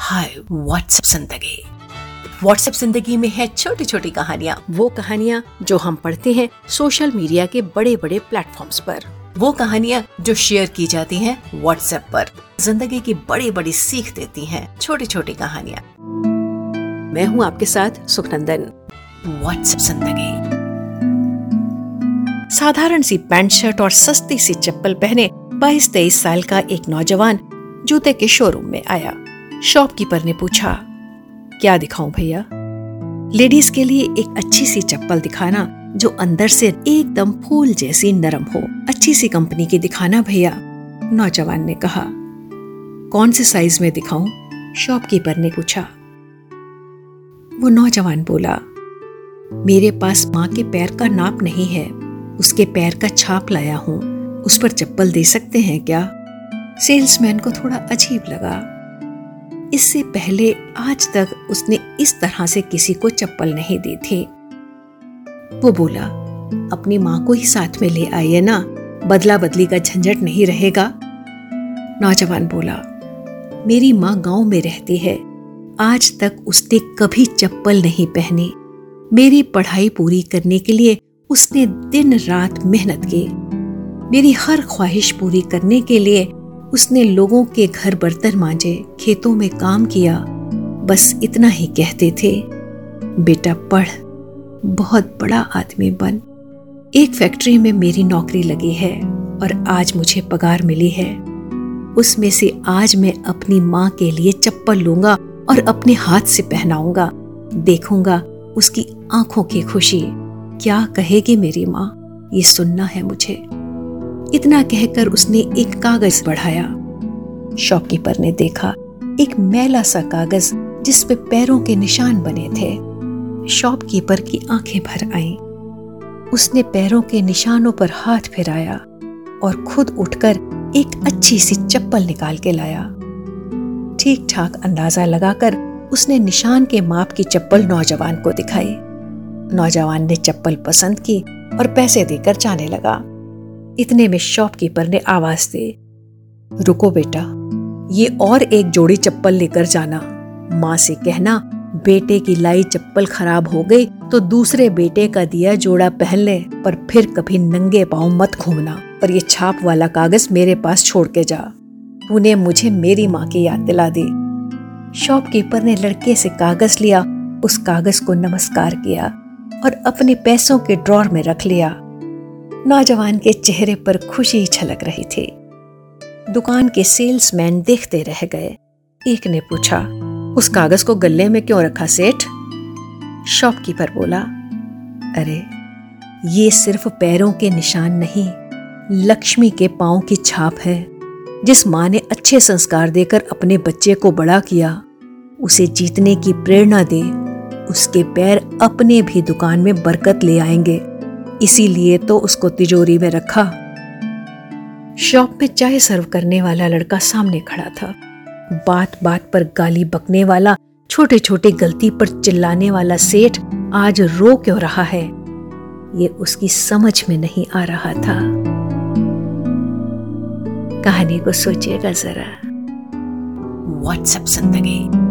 हाय WhatsApp ज़िंदगी। WhatsApp ज़िंदगी में है छोटी छोटी कहानियाँ। वो कहानियाँ जो हम पढ़ते हैं सोशल मीडिया के बड़े बड़े प्लेटफॉर्म्स पर। वो कहानियाँ जो शेयर की जाती हैं व्हाट्सएप पर। ज़िंदगी की बड़ी बड़ी सीख देती हैं छोटी छोटी कहानियाँ। मैं हूँ आपके साथ सुखनंदन। व्हाट्सएप ज़िंदगी। साधारण सी पैंट शर्ट और सस्ती सी चप्पल पहने बाईस तेईस साल का एक नौजवान जूते के शोरूम में आया। शॉपकीपर ने पूछा, क्या दिखाऊँ भैया? लेडीज़ के लिए एक अच्छी सी चप्पल दिखाना, जो अंदर से एकदम फूल जैसी नरम हो, अच्छी सी कंपनी की दिखाना भैया, नौजवान ने कहा। कौन से साइज़ में दिखाऊँ? शॉपकीपर ने पूछा। वो नौजवान बोला, मेरे पास माँ के पैर का नाप नहीं है, उसके पैर का छाप लाया हूँ, उस पर चप्पल दे सकते हैं क्या? सेल्समैन को थोड़ा अजीब लगा। इससे पहले आज तक उसने इस तरह से किसी को चप्पल नहीं दी थी। वो बोला, अपनी माँ को ही साथ में ले आइए ना, बदला बदली का झंझट नहीं रहेगा? नौजवान बोला, मेरी माँ गाँव में रहती है। आज तक उसने कभी चप्पल नहीं पहनी। मेरी पढ़ाई पूरी करने के लिए उसने दिन रात मेहनत की। मेरी हर ख्वाहिश पूरी करने के लिए उसने लोगों के घर बर्तन मांजे, खेतों में काम किया। बस इतना ही कहते थे, बेटा, पढ़। बहुत बड़ा आदमी बन। एक फैक्ट्री में मेरी नौकरी लगी है और आज मुझे पगार मिली है। उसमें से आज मैं अपनी माँ के लिए चप्पल लूँगा और अपने हाथ से पहनाऊँगा। देखूँगा उसकी आँखों की खुशी। क्या कहेगी मेरी माँ? ये सुनना है मुझे। इतना कहकर उसने एक कागज़ बढ़ाया। शॉपकीपर ने देखा, एक मैला सा कागज़ जिस पे पैरों के निशान बने थे। शॉपकीपर की आँखें भर आईं। उसने पैरों के निशानों पर हाथ फिराया और खुद उठकर एक अच्छी सी चप्पल निकाल के लाया। ठीक ठाक अंदाज़ा लगाकर उसने निशान के माप की चप्पल नौजवान को दिखाई। नौजवान ने चप्पल पसंद की और पैसे देकर जाने लगा। इतने में शॉपकीपर ने आवाज़ दी, रुको बेटा, ये और एक जोड़ी चप्पल लेकर जाना। माँ से कहना, बेटे की लाई चप्पल खराब हो गई तो दूसरे बेटे का दिया जोड़ा पहन ले, पर फिर कभी नंगे पाँव मत घूमना, पर ये छाप वाला कागज़ मेरे पास छोड़ के जा। तूने मुझे मेरी माँ की याद दिला दी। शॉपकीपर ने लड़के से कागज़ लिया, उस कागज़ को नमस्कार किया और अपने पैसों के ड्रॉर में रख लिया। नौजवान के चेहरे पर खुशी छलक रही थी। दुकान के सेल्समैन देखते रह गए। एक ने पूछा, उस कागज़ को गले में क्यों रखा, सेठ? शॉपकीपर बोला, अरे, ये सिर्फ़ पैरों के निशान नहीं, लक्ष्मी के पाँव की छाप है, जिस माँ ने अच्छे संस्कार देकर अपने बच्चे को बड़ा किया। उसे जीतने की प्रेरणा दे, उसके पैर अपने भी दुकान में बरकत ले आएँगे। इसीलिए तो उसको तिजोरी में रखा। शॉप में चाय सर्व करने वाला लड़का सामने खड़ा था। बात बात पर गाली बकने वाला छोटे छोटे गलती पर चिल्लाने वाला सेठ आज रो क्यों रहा है? ये उसकी समझ में नहीं आ रहा था। कहानी को सोचिएगा जरा। व्हाट्सएप ज़िंदगी